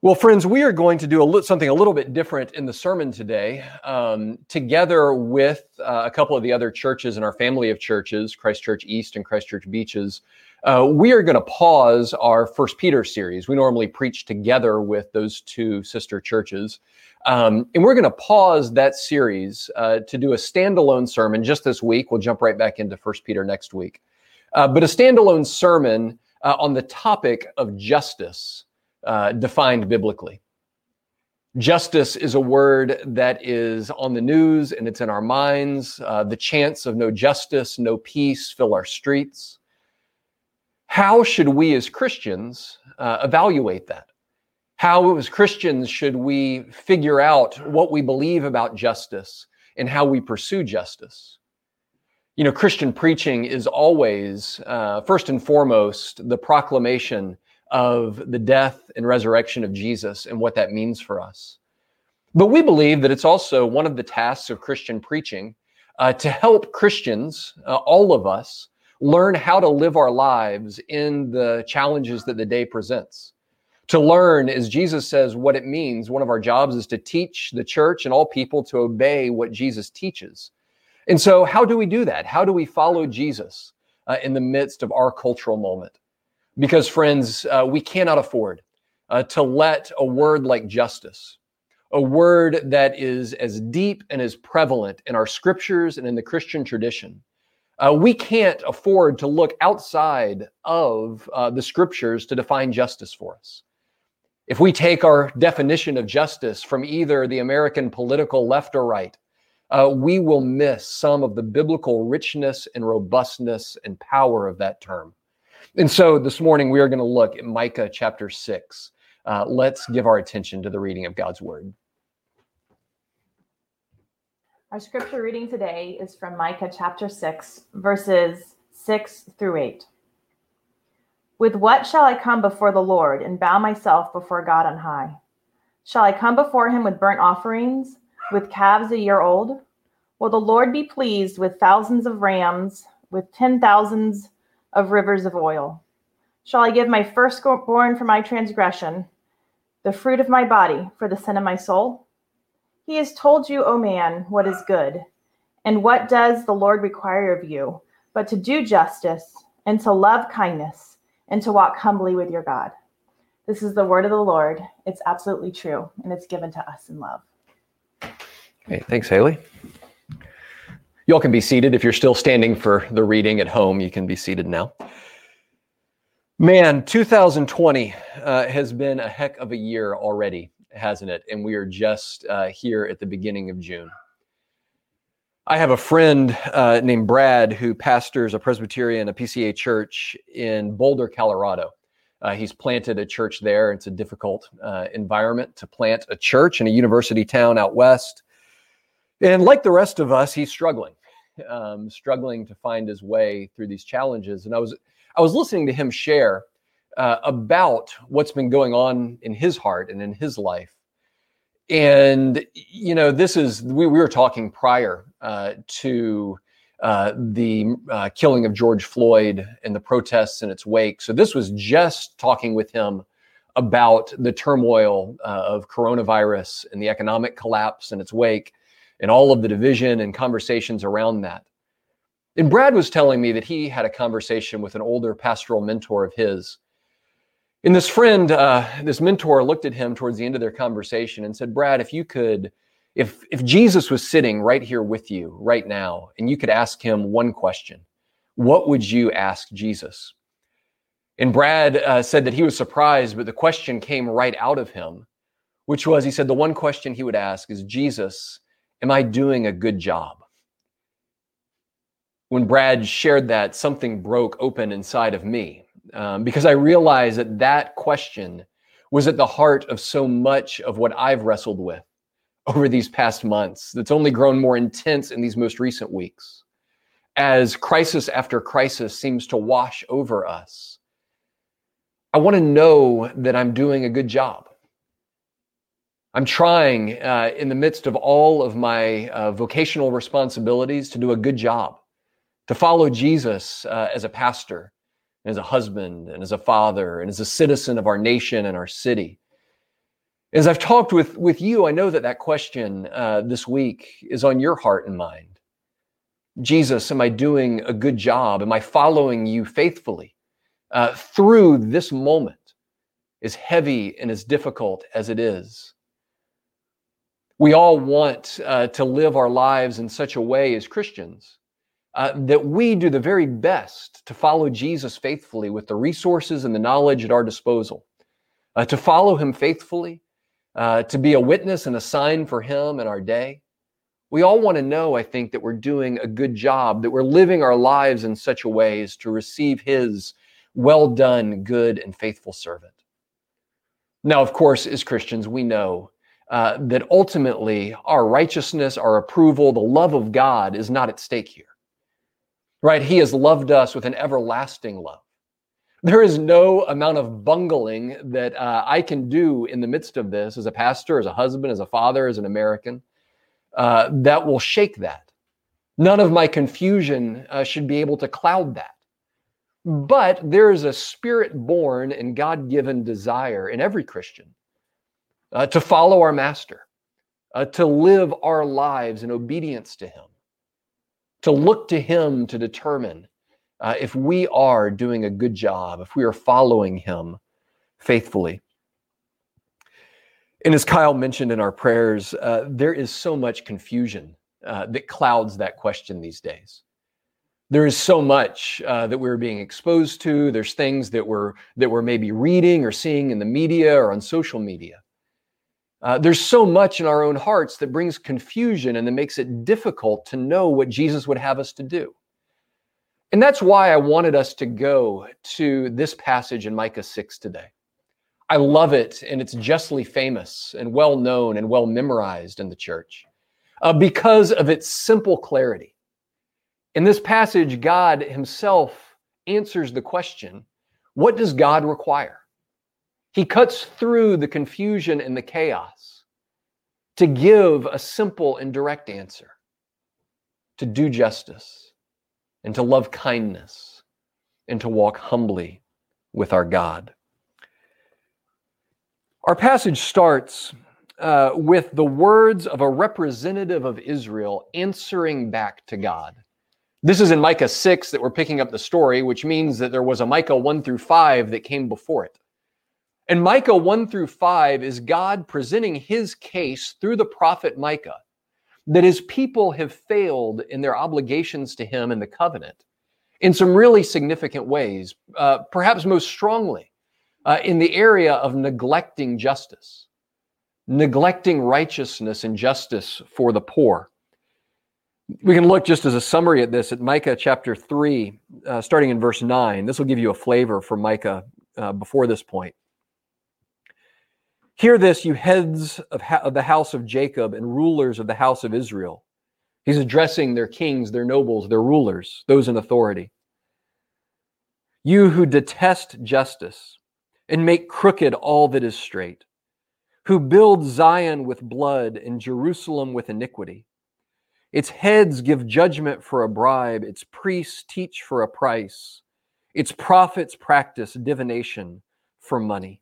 Well, friends, we are going to do a li- something a little bit different in the sermon today. Um, together with uh, a couple of the other churches in our family of churches, Christ Church East and Christ Church Beaches, uh, we are going to pause our First Peter series. We normally preach together with those two sister churches. Um, and we're going to pause that series uh, to do a standalone sermon just this week. We'll jump right back into First Peter next week. Uh, but a standalone sermon uh, on the topic of justice uh, defined biblically. Justice is a word that is on the news and it's in our minds. Uh, the chants of no justice, no peace fill our streets. How should we as Christians uh, evaluate that? How, as Christians, should we figure out what we believe about justice and how we pursue justice? You know, Christian preaching is always, uh, first and foremost, the proclamation of the death and resurrection of Jesus and what that means for us. But we believe that it's also one of the tasks of Christian preaching uh, to help Christians, uh, all of us, learn how to live our lives in the challenges that the day presents. To learn, as Jesus says, what it means, one of our jobs is to teach the church and all people to obey what Jesus teaches. And so, how do we do that? How do we follow Jesus uh, in the midst of our cultural moment? Because, friends, uh, we cannot afford uh, to let a word like justice, a word that is as deep and as prevalent in our scriptures and in the Christian tradition, uh, we can't afford to look outside of uh, the scriptures to define justice for us. If we take our definition of justice from either the American political left or right, uh, we will miss some of the biblical richness and robustness and power of that term. And so this morning we are going to look at Micah chapter 6. Uh, let's give our attention to the reading of God's word. Our scripture reading today is from Micah chapter 6, verses 6 through 8. With what shall I come before the Lord and bow myself before God on high? Shall I come before him with burnt offerings, with calves a year old? Will the Lord be pleased with thousands of rams, with ten thousands of rivers of oil? Shall I give my firstborn for my transgression, the fruit of my body for the sin of my soul? He has told you, O man, what is good. And what does the Lord require of you, but to do justice, and to love kindness, and to walk humbly with your God? This is the word of the Lord. It's absolutely true, and it's given to us in love. Okay, thanks, Haley. You all can be seated. If you're still standing for the reading at home, you can be seated now. Man, 2020 uh, has been a heck of a year already, hasn't it? And we are just uh, here at the beginning of June. I have a friend uh, named Brad who pastors a Presbyterian, a PCA church in Boulder, Colorado. Uh, he's planted a church there. It's a difficult uh, environment to plant a church in a university town out west. And like the rest of us, he's struggling um, struggling to find his way through these challenges. And I was I was listening to him share uh, about what's been going on in his heart and in his life. And you know, this is we, we were talking prior uh, to uh, the uh, killing of George Floyd and the protests in its wake. So this was just talking with him about the turmoil uh, of coronavirus and the economic collapse in its wake and all of the division and conversations around that. And Brad was telling me that he had a conversation with an older pastoral mentor of his. And this friend, uh, this mentor looked at him towards the end of their conversation and said, Brad, if you could, if, if Jesus was sitting right here with you right now, and you could ask him one question, what would you ask Jesus? And Brad uh, said that he was surprised, but the question came right out of him, which was he said, the one question he would ask is, Jesus, Am I doing a good job? when Brad shared that, something broke open inside of me um, because I realized that that question was at the heart of so much of what I've wrestled with over these past months. That's only grown more intense in these most recent weeks as crisis after crisis seems to wash over us. I want to know that I'm doing a good job. I'm trying uh, in the midst of all of my uh, vocational responsibilities to do a good job, to follow Jesus uh, as a pastor, and as a husband, and as a father, and as a citizen of our nation and our city. As I've talked with, with you, I know that that question uh, this week is on your heart and mind. Jesus, am I doing a good job? Am I following you faithfully uh, through this moment, as heavy and as difficult as it is? We all want uh, to live our lives in such a way as Christians uh, that we do the very best to follow Jesus faithfully with the resources and the knowledge at our disposal, uh, to follow him faithfully, uh, to be a witness and a sign for him in our day. We all want to know, I think, that we're doing a good job, that we're living our lives in such a way as to receive his well done, good, and faithful servant. Now, of course, as Christians, we know uh, that ultimately our righteousness, our approval, the love of God is not at stake here. Right? He has loved us with an everlasting love. There is no amount of bungling that uh, I can do in the midst of this as a pastor, as a husband, as a father, as an American, uh, that will shake that. None of my confusion uh, should be able to cloud that. But there is a spirit born and God given desire in every Christian uh, to follow our master, uh, to live our lives in obedience to him, to look to him to determine uh, if we are doing a good job, if we are following him faithfully. And as Kyle mentioned in our prayers, uh, there is so much confusion uh, that clouds that question these days. There is so much uh, that we're being exposed to. There's things that we're that we're maybe reading or seeing in the media or on social media uh, there's so much in our own hearts that brings confusion and that makes it difficult to know what Jesus would have us to do. And that's why I wanted us to go to this passage in Micah 6 today. I love it, and it's justly famous and well known and well memorized in the church uh, because of its simple clarity. In this passage, God Himself answers the question what does God require? He cuts through the confusion and the chaos to give a simple and direct answer to do justice and to love kindness and to walk humbly with our God. Our passage starts uh, with the words of a representative of Israel answering back to God. This is in Micah 6 that we're picking up the story, which means that there was a Micah 1 through 5 that came before it. And Micah 1 through 5 is God presenting his case through the prophet Micah that his people have failed in their obligations to him in the covenant in some really significant ways, uh, perhaps most strongly uh, in the area of neglecting justice, neglecting righteousness and justice for the poor. We can look just as a summary at this at Micah chapter 3, uh, starting in verse 9. This will give you a flavor for Micah uh, before this point. Hear this, you heads of, ha- of the house of Jacob and rulers of the house of Israel. He's addressing their kings, their nobles, their rulers, those in authority. You who detest justice and make crooked all that is straight, who build Zion with blood and Jerusalem with iniquity. Its heads give judgment for a bribe, its priests teach for a price, its prophets practice divination for money.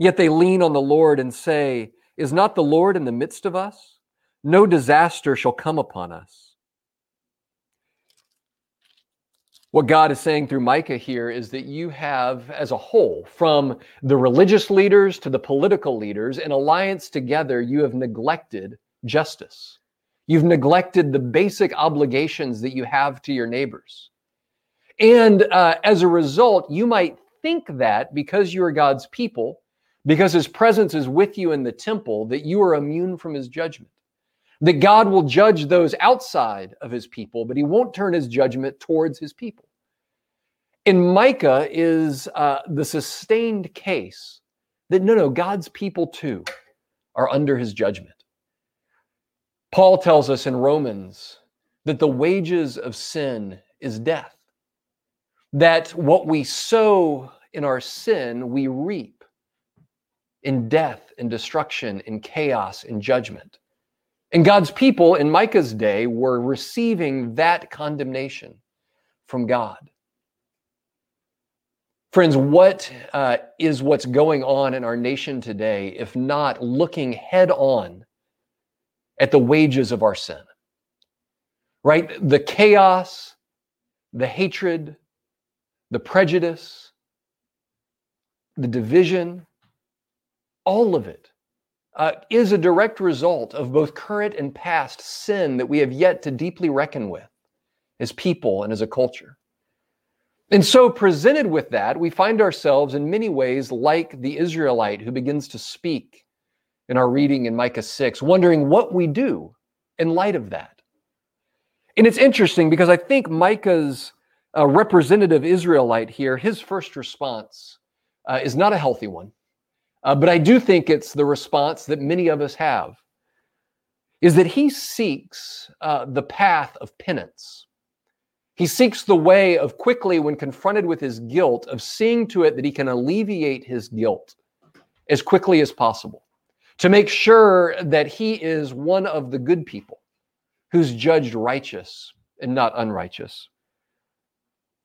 Yet they lean on the Lord and say, Is not the Lord in the midst of us? No disaster shall come upon us. What God is saying through Micah here is that you have, as a whole, from the religious leaders to the political leaders, in alliance together, you have neglected justice. You've neglected the basic obligations that you have to your neighbors. And uh, as a result, you might think that because you are God's people, because his presence is with you in the temple, that you are immune from his judgment. that God will judge those outside of his people, but he won't turn his judgment towards his people. And Micah is uh, the sustained case that no, no, God's people too are under his judgment. Paul tells us in Romans that the wages of sin is death, that what we sow in our sin, we reap in death, in destruction, in chaos, in judgment. And God's people in Micah's day were receiving that condemnation from God. Friends, what uh, is what's going on in our nation today, if not looking head on at the wages of our sin? Right? The chaos, the hatred, the prejudice, the division, all of it uh, is a direct result of both current and past sin that we have yet to deeply reckon with as people and as a culture. And so, presented with that, we find ourselves in many ways like the Israelite who begins to speak in our reading in Micah 6, wondering what we do in light of that. And it's interesting because I think Micah's uh, representative Israelite here, his first response uh, is not a healthy one. Uh, but I do think it's the response that many of us have is that he seeks uh, the path of penance. He seeks the way of quickly, when confronted with his guilt, of seeing to it that he can alleviate his guilt as quickly as possible, to make sure that he is one of the good people who's judged righteous and not unrighteous.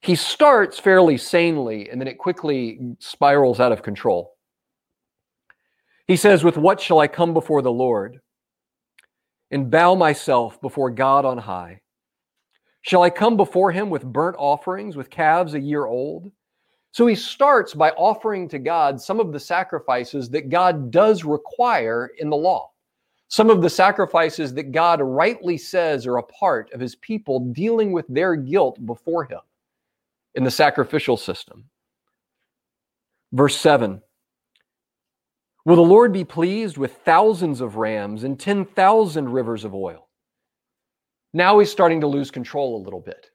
He starts fairly sanely and then it quickly spirals out of control. He says, With what shall I come before the Lord and bow myself before God on high? Shall I come before him with burnt offerings, with calves a year old? So he starts by offering to God some of the sacrifices that God does require in the law, some of the sacrifices that God rightly says are a part of his people dealing with their guilt before him in the sacrificial system. Verse 7 Will the Lord be pleased with thousands of rams and 10,000 rivers of oil? Now he's starting to lose control a little bit.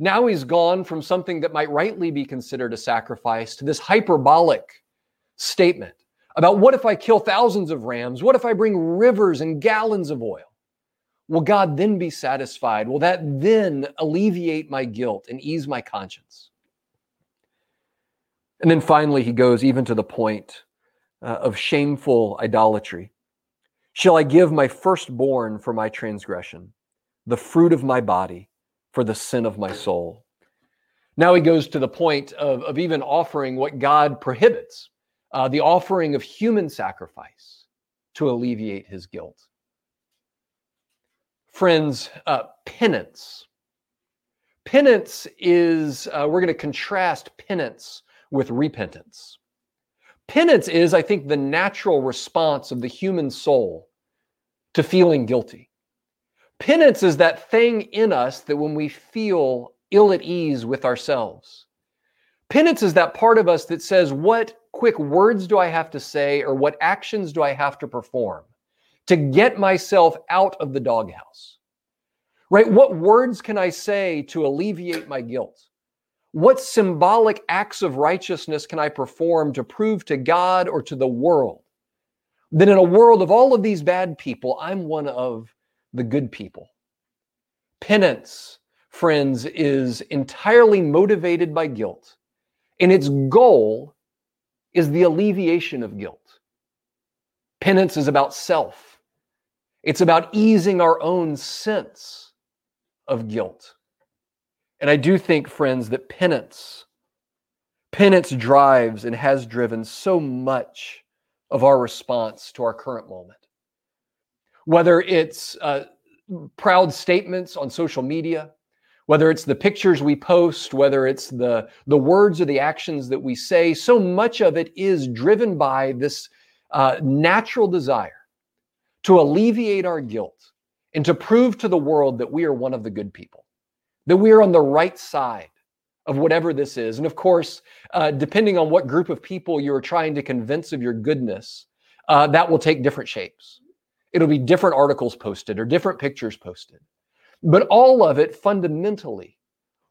Now he's gone from something that might rightly be considered a sacrifice to this hyperbolic statement about what if I kill thousands of rams? What if I bring rivers and gallons of oil? Will God then be satisfied? Will that then alleviate my guilt and ease my conscience? And then finally, he goes even to the point uh, of shameful idolatry? Shall I give my firstborn for my transgression, the fruit of my body for the sin of my soul? Now he goes to the point of, of even offering what God prohibits uh, the offering of human sacrifice to alleviate his guilt. Friends, uh, penance. Penance is, uh, we're going to contrast penance with repentance. Penance is, I think, the natural response of the human soul to feeling guilty. Penance is that thing in us that when we feel ill at ease with ourselves. Penance is that part of us that says, What quick words do I have to say or what actions do I have to perform to get myself out of the doghouse? Right? What words can I say to alleviate my guilt? What symbolic acts of righteousness can I perform to prove to God or to the world that in a world of all of these bad people, I'm one of the good people? Penance, friends, is entirely motivated by guilt, and its goal is the alleviation of guilt. Penance is about self, it's about easing our own sense of guilt. And I do think, friends, that penance, penance drives and has driven so much of our response to our current moment. Whether it's uh, proud statements on social media, whether it's the pictures we post, whether it's the, the words or the actions that we say, so much of it is driven by this uh, natural desire to alleviate our guilt and to prove to the world that we are one of the good people that we are on the right side of whatever this is. And of course, uh, depending on what group of people you're trying to convince of your goodness, uh, that will take different shapes. It'll be different articles posted or different pictures posted. But all of it fundamentally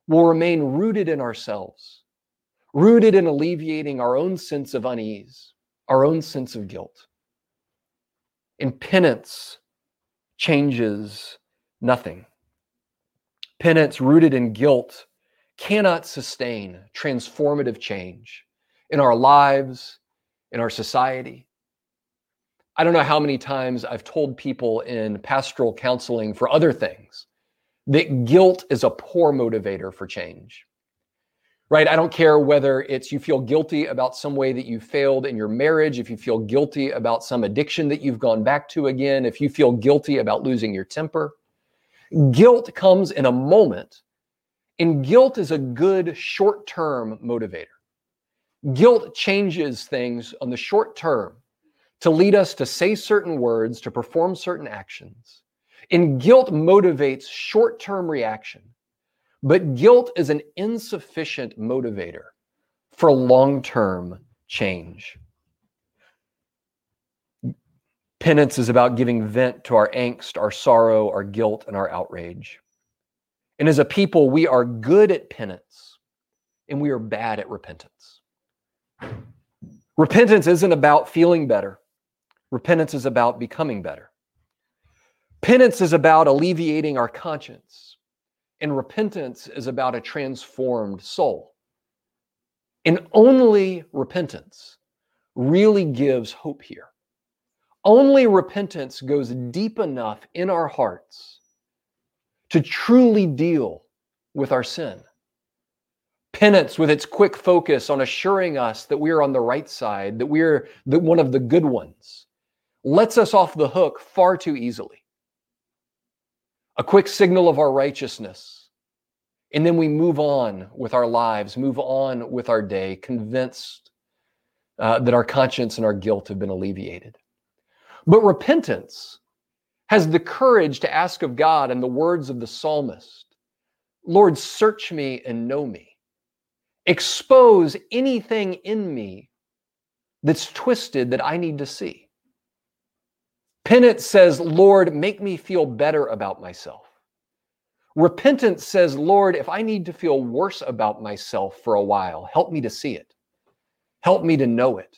will remain rooted in ourselves, rooted in alleviating our own sense of unease, our own sense of guilt. And penance changes nothing. Penance rooted in guilt cannot sustain transformative change in our lives, in our society. I don't know how many times I've told people in pastoral counseling for other things that guilt is a poor motivator for change. Right? I don't care whether it's you feel guilty about some way that you failed in your marriage, if you feel guilty about some addiction that you've gone back to again, if you feel guilty about losing your temper. Guilt comes in a moment, and guilt is a good short term motivator. Guilt changes things on the short term to lead us to say certain words, to perform certain actions. And guilt motivates short term reaction, but guilt is an insufficient motivator for long term change. Penance is about giving vent to our angst, our sorrow, our guilt, and our outrage. And as a people, we are good at penance and we are bad at repentance. Repentance isn't about feeling better. Repentance is about becoming better. Penance is about alleviating our conscience, and repentance is about a transformed soul. And only repentance really gives hope here. Only repentance goes deep enough in our hearts to truly deal with our sin. Penance, with its quick focus on assuring us that we are on the right side, that we're the, one of the good ones, lets us off the hook far too easily. A quick signal of our righteousness. And then we move on with our lives, move on with our day, convinced uh, that our conscience and our guilt have been alleviated. But repentance has the courage to ask of God in the words of the psalmist Lord, search me and know me expose anything in me that's twisted that I need to see. Penance says, Lord, make me feel better about myself. Repentance says, Lord, if I need to feel worse about myself for a while, help me to see it. Help me to know it.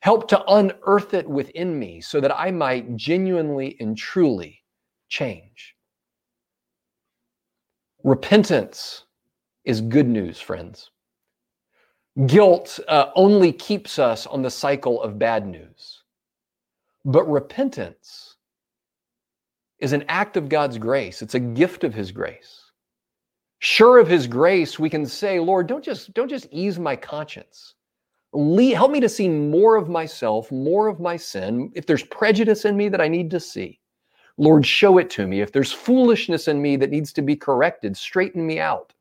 Help to unearth it within me so that I might genuinely and truly change. Repentance is good news, friends. Guilt uh, only keeps us on the cycle of bad news. But repentance is an act of God's grace. It's a gift of his grace. Sure of his grace, we can say, Lord, don't just, don't just ease my conscience. Help me to see more of myself, more of my sin. If there's prejudice in me that I need to see, Lord, show it to me. If there's foolishness in me that needs to be corrected, straighten me out.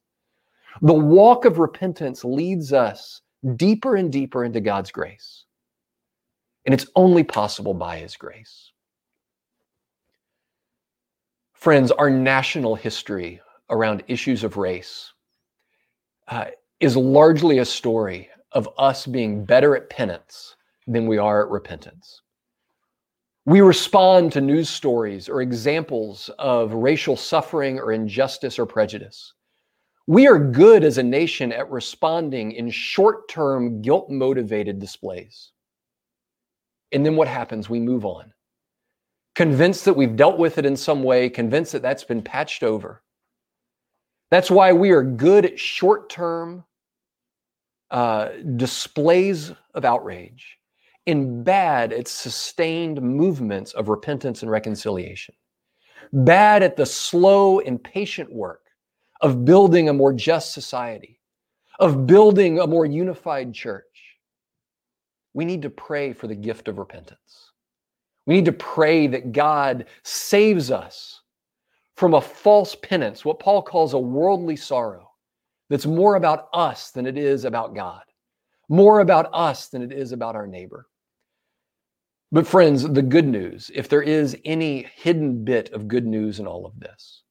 The walk of repentance leads us deeper and deeper into God's grace. And it's only possible by His grace. Friends, our national history around issues of race uh, is largely a story of us being better at penance than we are at repentance. We respond to news stories or examples of racial suffering or injustice or prejudice we are good as a nation at responding in short term, guilt motivated displays. And then what happens? We move on. Convinced that we've dealt with it in some way, convinced that that's been patched over. That's why we are good at short term uh, displays of outrage in bad at sustained movements of repentance and reconciliation. Bad at the slow and patient work of building a more just society, of building a more unified church, we need to pray for the gift of repentance. We need to pray that God saves us from a false penance, what Paul calls a worldly sorrow, that's more about us than it is about God, more about us than it is about our neighbor. But, friends, the good news, if there is any hidden bit of good news in all of this,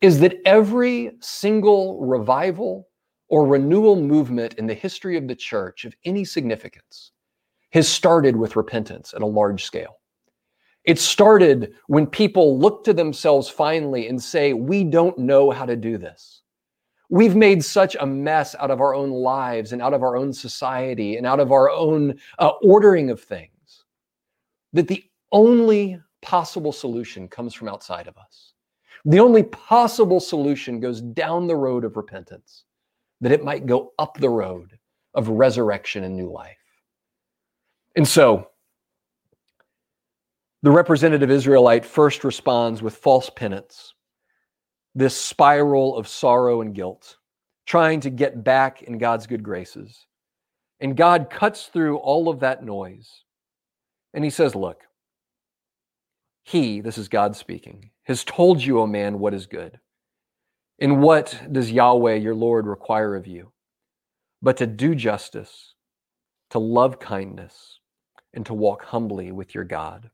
is that every single revival or renewal movement in the history of the church of any significance has started with repentance at a large scale. It started when people look to themselves finally and say, We don't know how to do this. We've made such a mess out of our own lives and out of our own society and out of our own uh, ordering of things that the only possible solution comes from outside of us. The only possible solution goes down the road of repentance, that it might go up the road of resurrection and new life. And so, the representative Israelite first responds with false penance, this spiral of sorrow and guilt, trying to get back in God's good graces. And God cuts through all of that noise. And he says, Look, he, this is God speaking, has told you, O man, what is good. And what does Yahweh, your Lord, require of you? But to do justice, to love kindness, and to walk humbly with your God.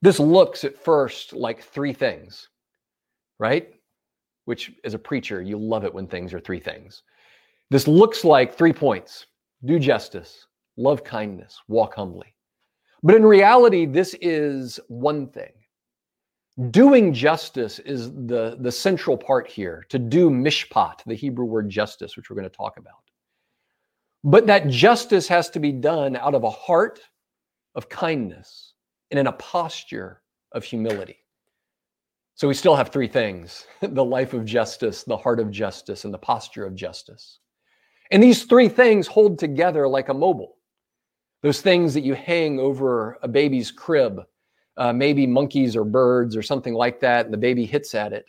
This looks at first like three things, right? Which, as a preacher, you love it when things are three things. This looks like three points do justice, love kindness, walk humbly. But in reality, this is one thing. Doing justice is the, the central part here, to do mishpat, the Hebrew word justice, which we're going to talk about. But that justice has to be done out of a heart of kindness and in a posture of humility. So we still have three things the life of justice, the heart of justice, and the posture of justice. And these three things hold together like a mobile. Those things that you hang over a baby's crib, uh, maybe monkeys or birds or something like that, and the baby hits at it.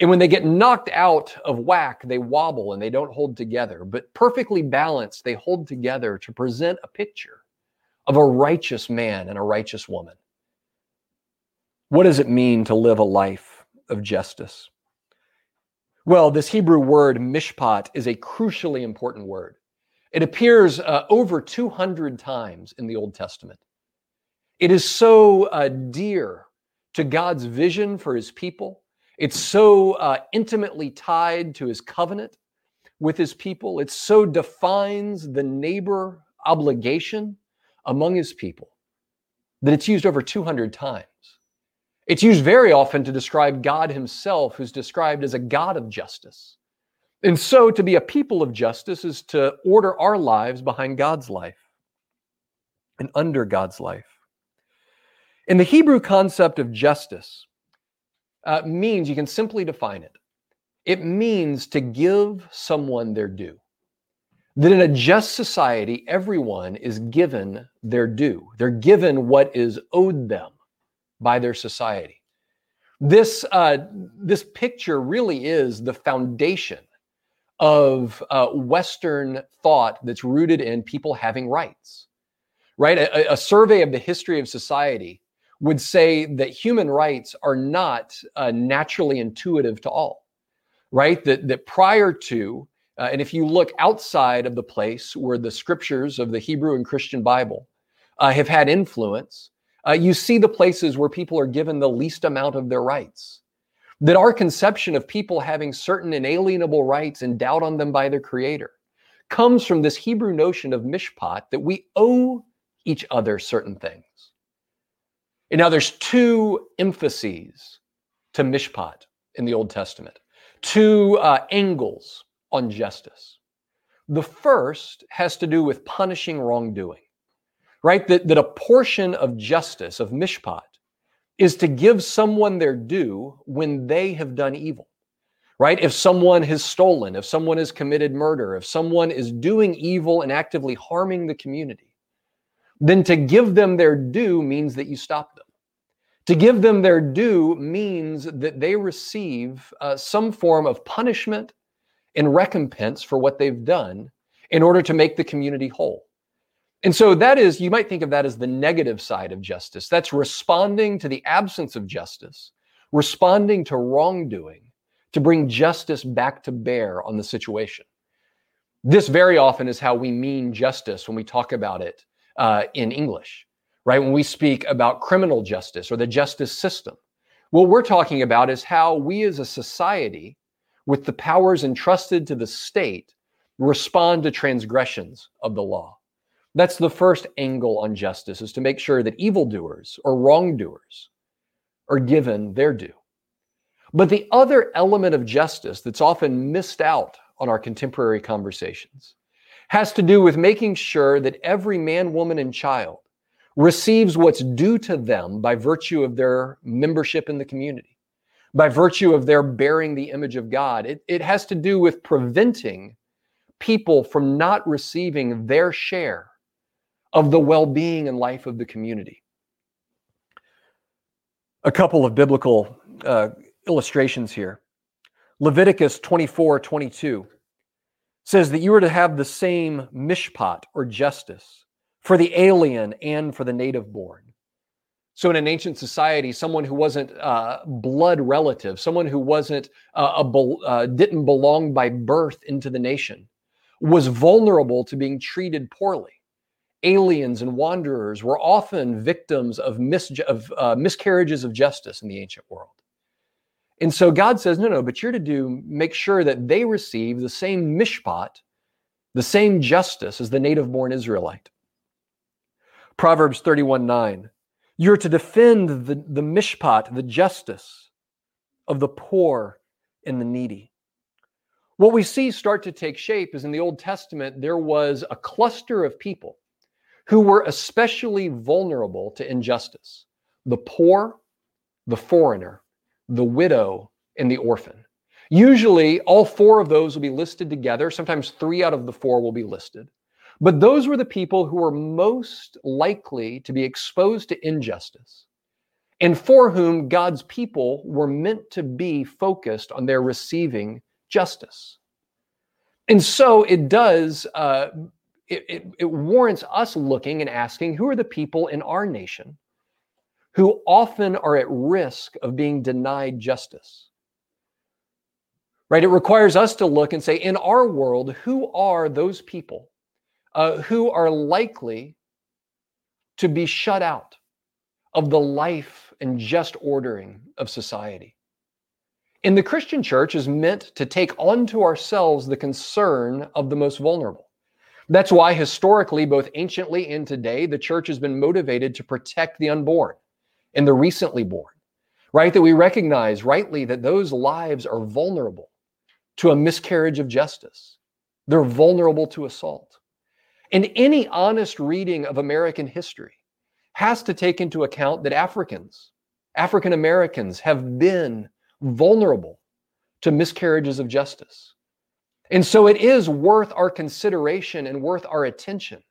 And when they get knocked out of whack, they wobble and they don't hold together. But perfectly balanced, they hold together to present a picture of a righteous man and a righteous woman. What does it mean to live a life of justice? Well, this Hebrew word mishpat is a crucially important word. It appears uh, over 200 times in the Old Testament. It is so uh, dear to God's vision for his people. It's so uh, intimately tied to his covenant with his people. It so defines the neighbor obligation among his people that it's used over 200 times. It's used very often to describe God himself, who's described as a God of justice. And so to be a people of justice is to order our lives behind God's life and under God's life. In the Hebrew concept of justice, uh, means you can simply define it. It means to give someone their due that in a just society, everyone is given their due. They're given what is owed them by their society. This, uh, this picture really is the foundation of uh, Western thought that's rooted in people having rights, right? A, a, survey of the history of society would say that human rights are not uh, naturally intuitive to all, right? That, that prior to uh, and if you look outside of the place where the scriptures of the Hebrew and Christian Bible uh, have had influence, uh, you see the places where people are given the least amount of their rights. That our conception of people having certain inalienable rights endowed on them by their Creator comes from this Hebrew notion of mishpat that we owe each other certain things. And now there's two emphases to mishpat in the Old Testament, two uh, angles on justice. The first has to do with punishing wrongdoing, right? That, that a portion of justice, of mishpat, is to give someone their due when they have done evil, right? If someone has stolen, if someone has committed murder, if someone is doing evil and actively harming the community, then to give them their due means that you stop them. To give them their due means that they receive uh, some form of punishment and recompense for what they've done in order to make the community whole. And so that is, you might think of that as the negative side of justice. That's responding to the absence of justice, responding to wrongdoing to bring justice back to bear on the situation. This very often is how we mean justice when we talk about it uh, in English, right? When we speak about criminal justice or the justice system. What we're talking about is how we as a society with the powers entrusted to the state respond to transgressions of the law. That's the first angle on justice is to make sure that evildoers or wrongdoers are given their due. But the other element of justice that's often missed out on our contemporary conversations has to do with making sure that every man, woman, and child receives what's due to them by virtue of their membership in the community, by virtue of their bearing the image of God. It, it has to do with preventing people from not receiving their share of the well being and life of the community. A couple of biblical uh, illustrations here. Leviticus 24 22 says that you are to have the same mishpat or justice for the alien and for the native born. So, in an ancient society, someone who wasn't uh, blood relative, someone who wasn't uh, a uh, didn't belong by birth into the nation, was vulnerable to being treated poorly. Aliens and wanderers were often victims of, mis- of uh, miscarriages of justice in the ancient world. And so God says, no, no, but you're to do make sure that they receive the same mishpat, the same justice as the native born Israelite. Proverbs 31 9. You're to defend the, the mishpat, the justice of the poor and the needy. What we see start to take shape is in the Old Testament, there was a cluster of people who were especially vulnerable to injustice the poor, the foreigner, the widow, and the orphan. Usually, all four of those will be listed together. Sometimes three out of the four will be listed. But those were the people who were most likely to be exposed to injustice and for whom God's people were meant to be focused on their receiving justice. And so it does, uh, it, it, it warrants us looking and asking who are the people in our nation who often are at risk of being denied justice. Right? It requires us to look and say, in our world, who are those people uh, who are likely to be shut out of the life and just ordering of society? And the Christian church is meant to take onto ourselves the concern of the most vulnerable. That's why, historically, both anciently and today, the church has been motivated to protect the unborn and the recently born, right? That we recognize rightly that those lives are vulnerable to a miscarriage of justice. They're vulnerable to assault. And any honest reading of American history has to take into account that Africans, African Americans, have been vulnerable to miscarriages of justice. And so it is worth our consideration and worth our attention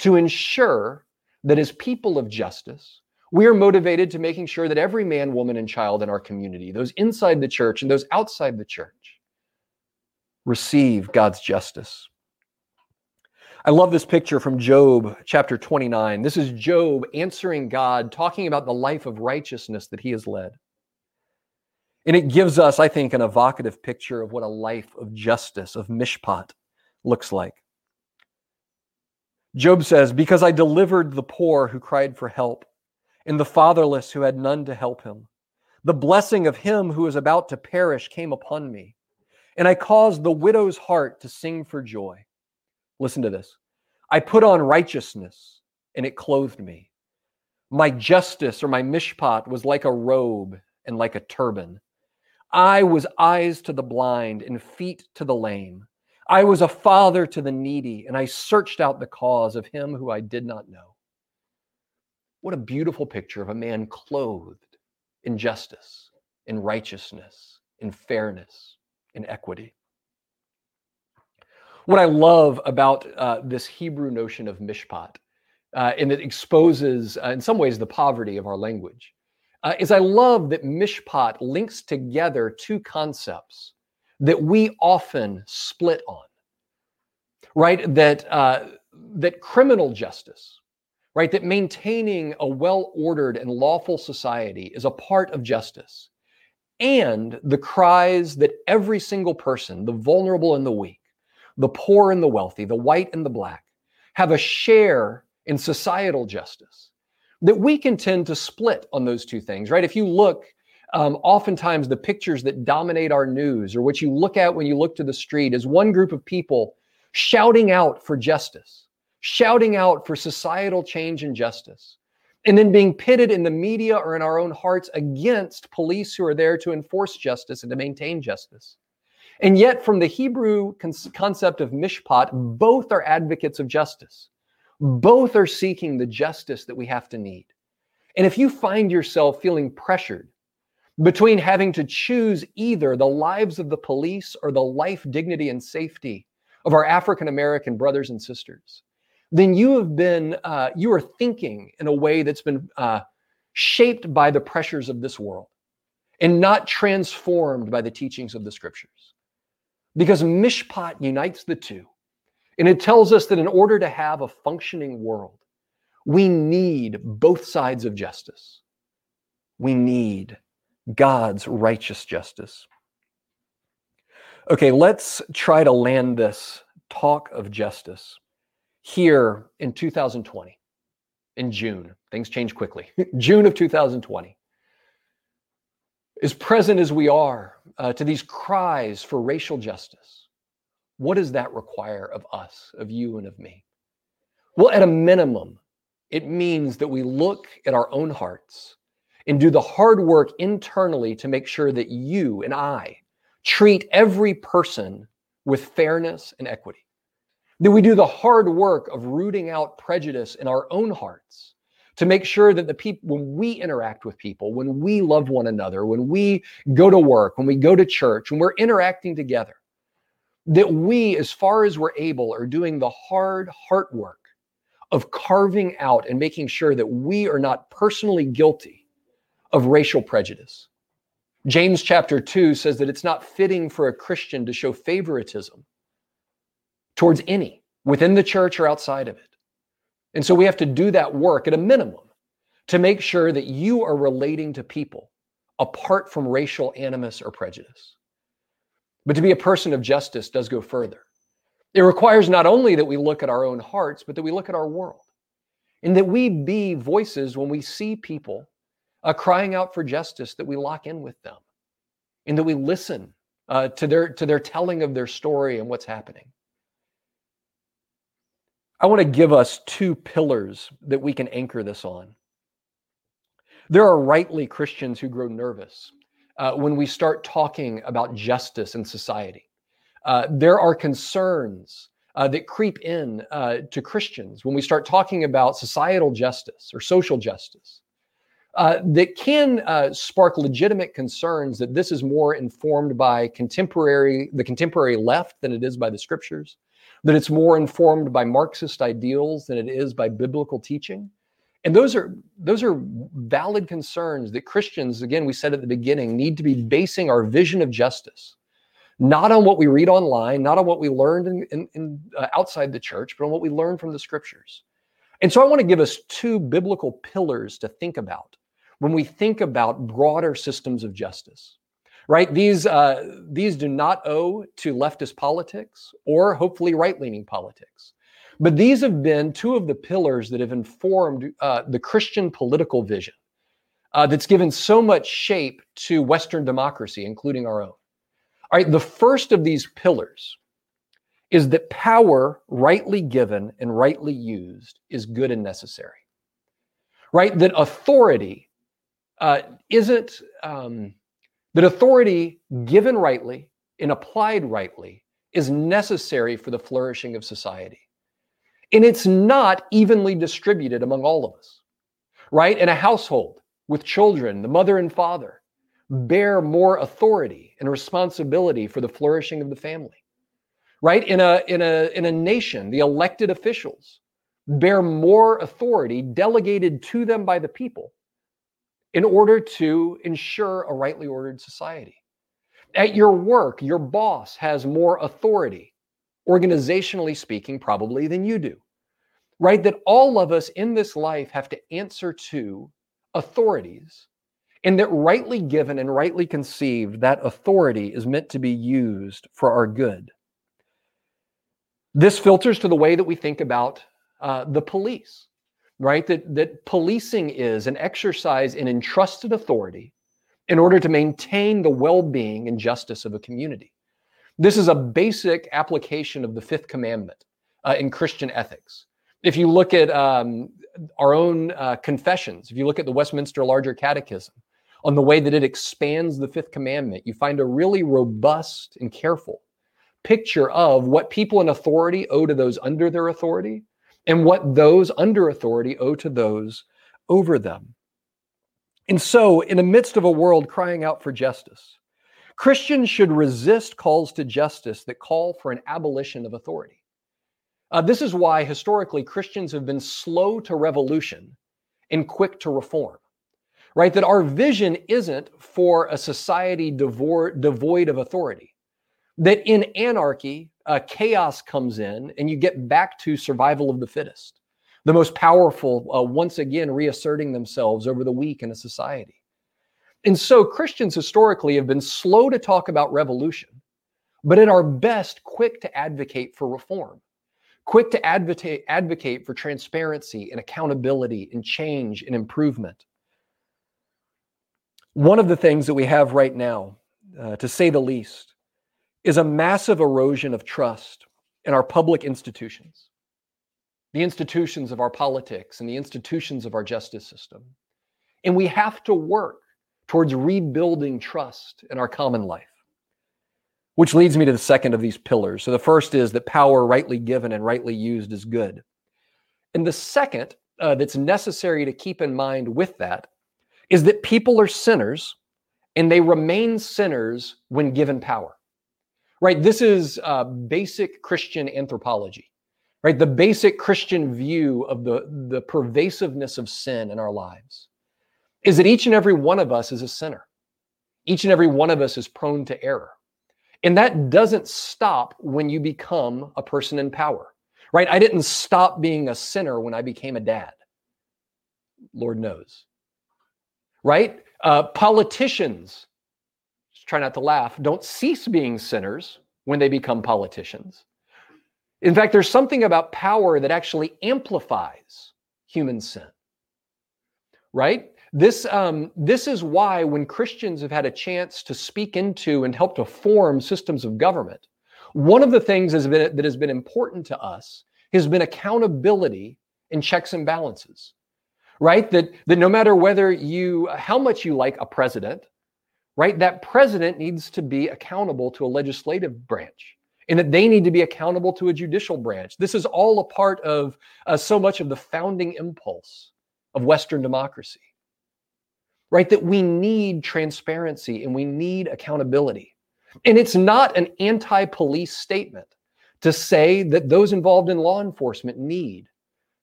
to ensure that as people of justice, we are motivated to making sure that every man, woman, and child in our community, those inside the church and those outside the church, receive God's justice. I love this picture from Job chapter 29. This is Job answering God, talking about the life of righteousness that he has led. And it gives us, I think, an evocative picture of what a life of justice, of mishpat, looks like. Job says, Because I delivered the poor who cried for help and the fatherless who had none to help him. The blessing of him who is about to perish came upon me, and I caused the widow's heart to sing for joy. Listen to this I put on righteousness, and it clothed me. My justice or my mishpat was like a robe and like a turban. I was eyes to the blind and feet to the lame. I was a father to the needy, and I searched out the cause of him who I did not know. What a beautiful picture of a man clothed in justice, in righteousness, in fairness, in equity. What I love about uh, this Hebrew notion of mishpat, uh, and it exposes, uh, in some ways, the poverty of our language, uh, is I love that mishpat links together two concepts that we often split on. Right, that uh, that criminal justice, right? That maintaining a well ordered and lawful society is a part of justice. And the cries that every single person, the vulnerable and the weak, the poor and the wealthy, the white and the black, have a share in societal justice. That we can tend to split on those two things, right? If you look, um, oftentimes the pictures that dominate our news or what you look at when you look to the street is one group of people shouting out for justice shouting out for societal change and justice, and then being pitted in the media or in our own hearts against police who are there to enforce justice and to maintain justice. And yet, from the Hebrew concept of mishpat, both are advocates of justice. Both are seeking the justice that we have to need. And if you find yourself feeling pressured between having to choose either the lives of the police or the life, dignity, and safety of our African American brothers and sisters, then you have been, uh, you are thinking in a way that's been uh, shaped by the pressures of this world and not transformed by the teachings of the scriptures. Because mishpat unites the two. And it tells us that in order to have a functioning world, we need both sides of justice. We need God's righteous justice. Okay, let's try to land this talk of justice here in 2020, in June. Things change quickly. June of 2020. As present as we are uh, to these cries for racial justice, what does that require of us, of you, and of me? Well, at a minimum, it means that we look at our own hearts and do the hard work internally to make sure that you and I treat every person with fairness and equity. That we do the hard work of rooting out prejudice in our own hearts to make sure that the people, when we interact with people, when we love one another, when we go to work, when we go to church, when we're interacting together, that we, as far as we're able, are doing the hard heart work of carving out and making sure that we are not personally guilty of racial prejudice. James chapter 2 says that it's not fitting for a Christian to show favoritism towards any within the church or outside of it. And so we have to do that work at a minimum to make sure that you are relating to people apart from racial animus or prejudice. But to be a person of justice does go further. It requires not only that we look at our own hearts, but that we look at our world and that we be voices when we see people uh, crying out for justice, that we lock in with them and that we listen uh, to, their, to their telling of their story and what's happening. I want to give us two pillars that we can anchor this on. There are rightly Christians who grow nervous uh, when we start talking about justice in society. Uh, there are concerns uh, that creep in uh, to Christians when we start talking about societal justice or social justice. Uh, that can uh, spark legitimate concerns that this is more informed by contemporary the contemporary left than it is by the scriptures that it's more informed by marxist ideals than it is by biblical teaching and those are those are valid concerns that christians again we said at the beginning need to be basing our vision of justice not on what we read online, not on what we learned in, in, in uh, outside the church, but on what we learn from the scriptures. And so I want to give us two biblical pillars to think about when we think about broader systems of justice. Right? These uh, these do not owe to leftist politics or hopefully right-leaning politics. But these have been two of the pillars that have informed uh, the Christian political vision uh, that's given so much shape to Western democracy, including our own. All right, the first of these pillars is that power, rightly given and rightly used, is good and necessary. Right? That authority uh, isn't, um, that authority given rightly and applied rightly is necessary for the flourishing of society. And it's not evenly distributed among all of us. Right? In a household with children, the mother and father, bear more authority and responsibility for the flourishing of the family right in a in a in a nation the elected officials bear more authority delegated to them by the people in order to ensure a rightly ordered society at your work your boss has more authority organizationally speaking probably than you do right that all of us in this life have to answer to authorities and that rightly given and rightly conceived, that authority is meant to be used for our good. This filters to the way that we think about uh, the police, right? That, that policing is an exercise in entrusted authority in order to maintain the well being and justice of a community. This is a basic application of the fifth commandment uh, in Christian ethics If you look at um, our own uh, confessions, if you look at the Westminster Larger Catechism, on the way that it expands the fifth commandment, you find a really robust and careful picture of what people in authority owe to those under their authority and what those under authority owe to those over them. And so, in the midst of a world crying out for justice, Christians should resist calls to justice that call for an abolition of authority. Uh, this is why historically Christians have been slow to revolution and quick to reform, right? That our vision isn't for a society devoid, devoid of authority, that in anarchy, uh, chaos comes in and you get back to survival of the fittest, the most powerful uh, once again reasserting themselves over the weak in a society. And so Christians historically have been slow to talk about revolution, but at our best, quick to advocate for reform, quick to advocate, advocate for transparency and accountability and change and improvement. One of the things that we have right now, uh, to say the least, is a massive erosion of trust in our public institutions, the institutions of our politics and the institutions of our justice system. And we have to work towards rebuilding trust in our common life. Which leads me to the second of these pillars. So the first is that power rightly given and rightly used is good. And the second uh, that's necessary to keep in mind with that is that people are sinners and they remain sinners when given power. Right? This is uh, basic Christian anthropology. Right? The basic Christian view of the, the pervasiveness of sin in our lives is that each and every one of us is a sinner. Each and every one of us is prone to error. And that doesn't stop when you become a person in power, right? I didn't stop being a sinner when I became a dad. Lord knows, right? Uh, politicians, try not to laugh, don't cease being sinners when they become politicians. In fact, there's something about power that actually amplifies human sin, right? This, um, this is why when Christians have had a chance to speak into and help to form systems of government, one of the things been, that has been important to us has been accountability and checks and balances, right? That, that no matter whether you, how much you like a president, right, that president needs to be accountable to a legislative branch and that they need to be accountable to a judicial branch. This is all a part of uh, so much of the founding impulse of Western democracy right? That we need transparency and we need accountability. And it's not an anti police statement to say that those involved in law enforcement need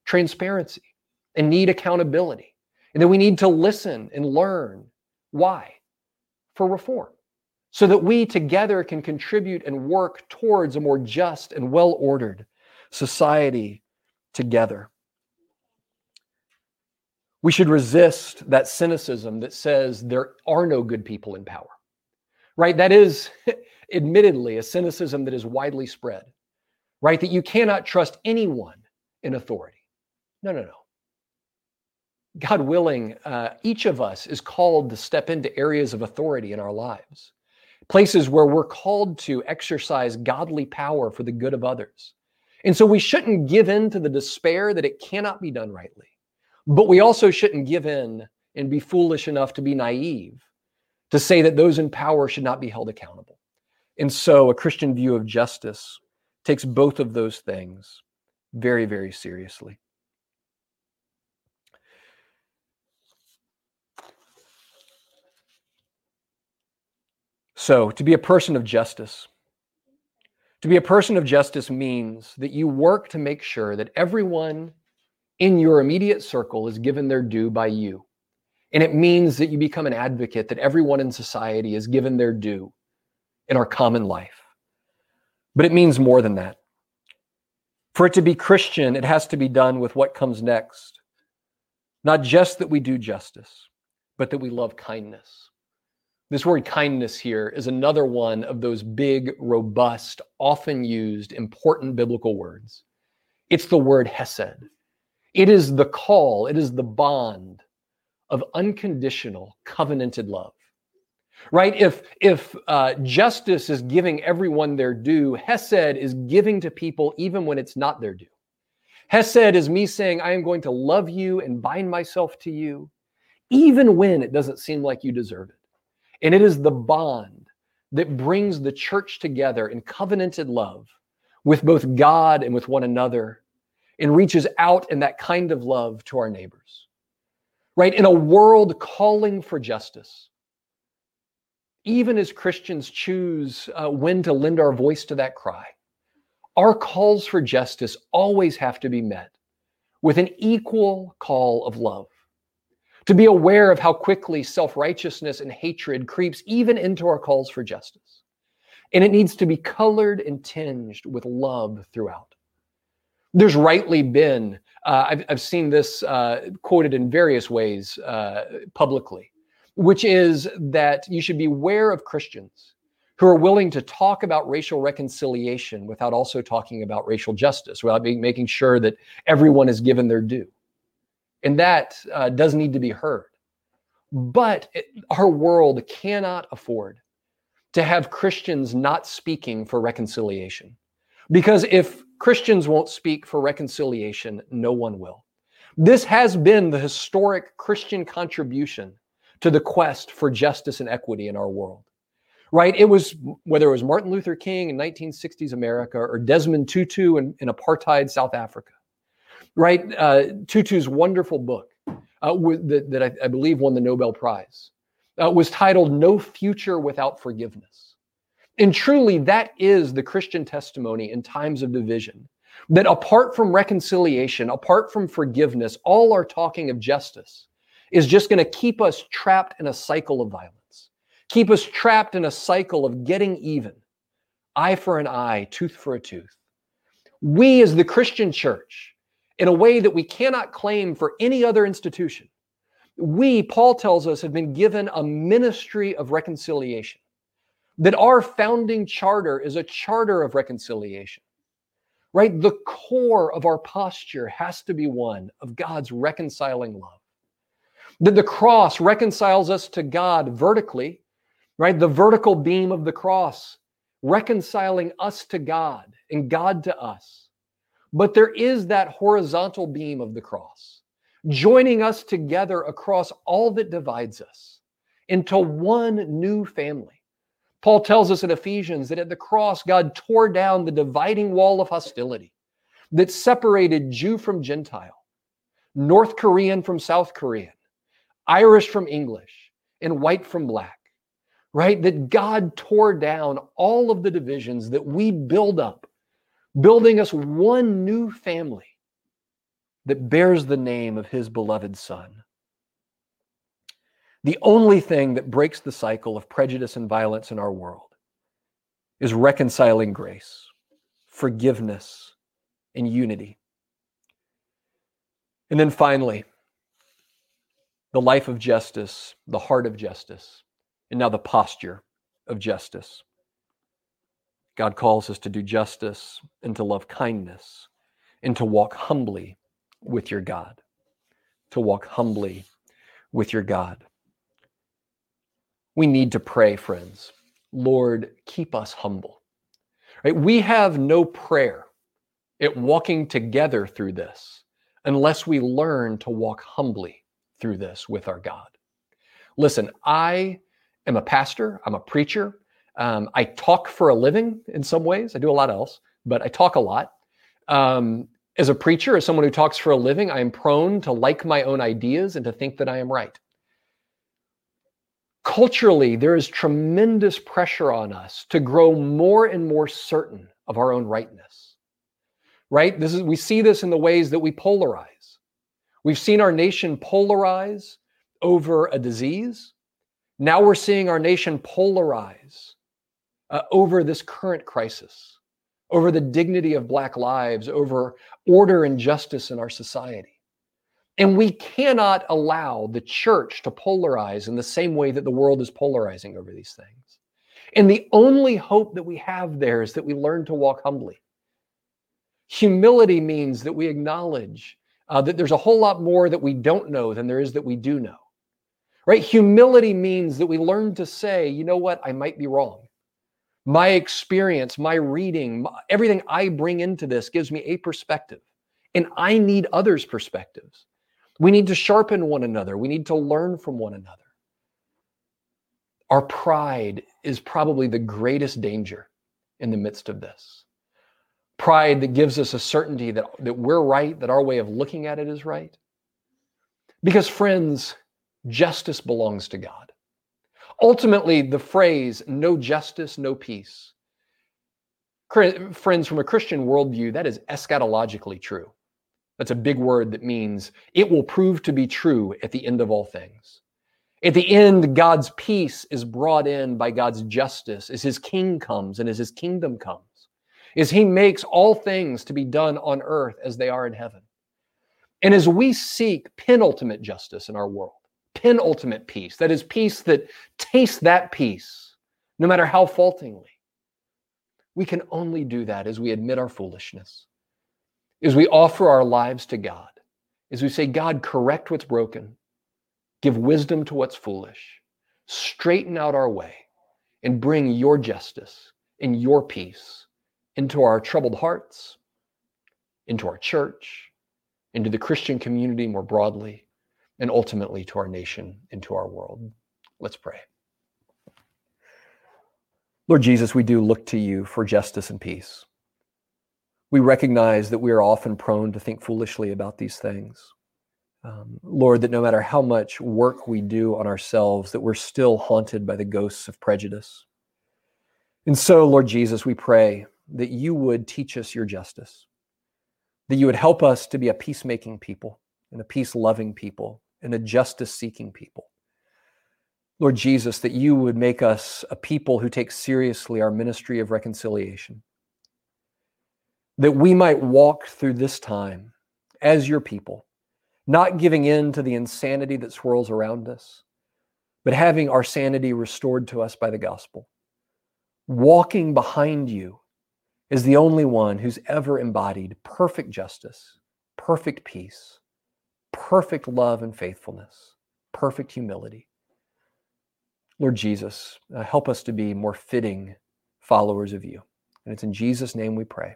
transparency and need accountability, and that we need to listen and learn. Why? For reform. So that we together can contribute and work towards a more just and well ordered society together. We should resist that cynicism that says there are no good people in power, right? That is, admittedly, a cynicism that is widely spread, right? That you cannot trust anyone in authority. No, no, no. God willing, uh, each of us is called to step into areas of authority in our lives, places where we're called to exercise godly power for the good of others. And so we shouldn't give in to the despair that it cannot be done rightly. But we also shouldn't give in and be foolish enough to be naive to say that those in power should not be held accountable. And so a Christian view of justice takes both of those things very, very seriously. So, to be a person of justice, to be a person of justice means that you work to make sure that everyone in your immediate circle is given their due by you. And it means that you become an advocate, that everyone in society is given their due in our common life. But it means more than that. For it to be Christian, it has to be done with what comes next. Not just that we do justice, but that we love kindness. This word kindness here is another one of those big, robust, often used, important biblical words. It's the word hesed. It is the call, it is the bond of unconditional covenanted love. Right? If if uh, justice is giving everyone their due, Hesed is giving to people even when it's not their due. Hesed is me saying, I am going to love you and bind myself to you, even when it doesn't seem like you deserve it. And it is the bond that brings the church together in covenanted love with both God and with one another and reaches out in that kind of love to our neighbors. Right? In a world calling for justice, even as Christians choose uh, when to lend our voice to that cry, our calls for justice always have to be met with an equal call of love. To be aware of how quickly self righteousness and hatred creeps even into our calls for justice. And it needs to be colored and tinged with love throughout. There's rightly been, uh, I've, I've, seen this uh, quoted in various ways uh, publicly, which is that you should beware of Christians who are willing to talk about racial reconciliation without also talking about racial justice, without being, making sure that everyone is given their due. And that uh, does need to be heard. But it, our world cannot afford to have Christians not speaking for reconciliation. Because if Christians won't speak for reconciliation, no one will. This has been the historic Christian contribution to the quest for justice and equity in our world right? It was whether it was Martin Luther King in 1960s America or Desmond Tutu in, in apartheid South Africa, right? Uh, Tutu's wonderful book uh, that, that I, I, believe won the Nobel Prize uh, was titled No Future Without Forgiveness. And truly, that is the Christian testimony in times of division. That apart from reconciliation, apart from forgiveness, all our talking of justice is just going to keep us trapped in a cycle of violence keep us trapped in a cycle of getting even eye for an eye, tooth for a tooth. We, as the Christian church, in a way that we cannot claim for any other institution, we, Paul tells us, have been given a ministry of reconciliation. That our founding charter is a charter of reconciliation, right? The core of our posture has to be one of God's reconciling love. That the cross reconciles us to God vertically right? The vertical beam of the cross, reconciling us to God and God to us. But there is that horizontal beam of the cross, joining us together across all that divides us into one new family. Paul tells us in Ephesians that at the cross, God tore down the dividing wall of hostility that separated Jew from Gentile, North Korean from South Korean, Irish from English, and white from black right? That God tore down all of the divisions that we build up, building us one new family that bears the name of his beloved Son. The only thing that breaks the cycle of prejudice and violence in our world is reconciling grace, forgiveness, and unity. And then finally, the life of justice, the heart of justice and now the posture of justice. God calls us to do justice and to love kindness and to walk humbly with your God. To walk humbly with your God. We need to pray, friends. Lord, keep us humble. Right? We have no prayer at walking together through this unless we learn to walk humbly through this with our God. Listen, I am a pastor, I'm a preacher. Um, I talk for a living in some ways. I do a lot else, but I talk a lot. Um, as a preacher, as someone who talks for a living, I am prone to like my own ideas and to think that I am right. Culturally, there is tremendous pressure on us to grow more and more certain of our own rightness. Right? This is we see this in the ways that we polarize. We've seen our nation polarize over a disease. Now we're seeing our nation polarize uh, over this current crisis, over the dignity of Black lives, over order and justice in our society. And we cannot allow the church to polarize in the same way that the world is polarizing over these things. And the only hope that we have there is that we learn to walk humbly. Humility means that we acknowledge uh, that there's a whole lot more that we don't know than there is that we do know right? Humility means that we learn to say, you know what, I might be wrong. My experience, my reading, everything I bring into this gives me a perspective And I need others' perspectives. We need to sharpen one another. We need to learn from one another. Our pride is probably the greatest danger in the midst of this. Pride that gives us a certainty that, that we're right, that our way of looking at it is right. Because, friends, justice belongs to God. Ultimately, the phrase, no justice, no peace. Friends, from a Christian worldview, that is eschatologically true. That's a big word that means it will prove to be true at the end of all things. At the end, God's peace is brought in by God's justice as his king comes and as his kingdom comes, as he makes all things to be done on earth as they are in heaven. And as we seek penultimate justice in our world, penultimate peace, that is, peace that tastes that peace, no matter how faultingly, we can only do that as we admit our foolishness, as we offer our lives to God, as we say, God, correct what's broken Give wisdom to what's foolish. Straighten out our way and bring your justice and your peace into our troubled hearts, into our church, into the Christian community more broadly, and ultimately to our nation and to our world. Let's pray. Lord Jesus, we do look to you for justice and peace. We recognize that we are often prone to think foolishly about these things um, Lord, that no matter how much work we do on ourselves, that we're still haunted by the ghosts of prejudice. And so, Lord Jesus, we pray that you would teach us your justice, that you would help us to be a peacemaking people and a peace loving people and a justice seeking people. Lord Jesus, that you would make us a people who take seriously our ministry of reconciliation, that we might walk through this time as your people not giving in to the insanity that swirls around us, but having our sanity restored to us by the gospel. Walking behind you is the only one who's ever embodied perfect justice, perfect peace, perfect love and faithfulness, perfect humility. Lord Jesus, uh, help us to be more fitting followers of you. And it's in Jesus' name we pray.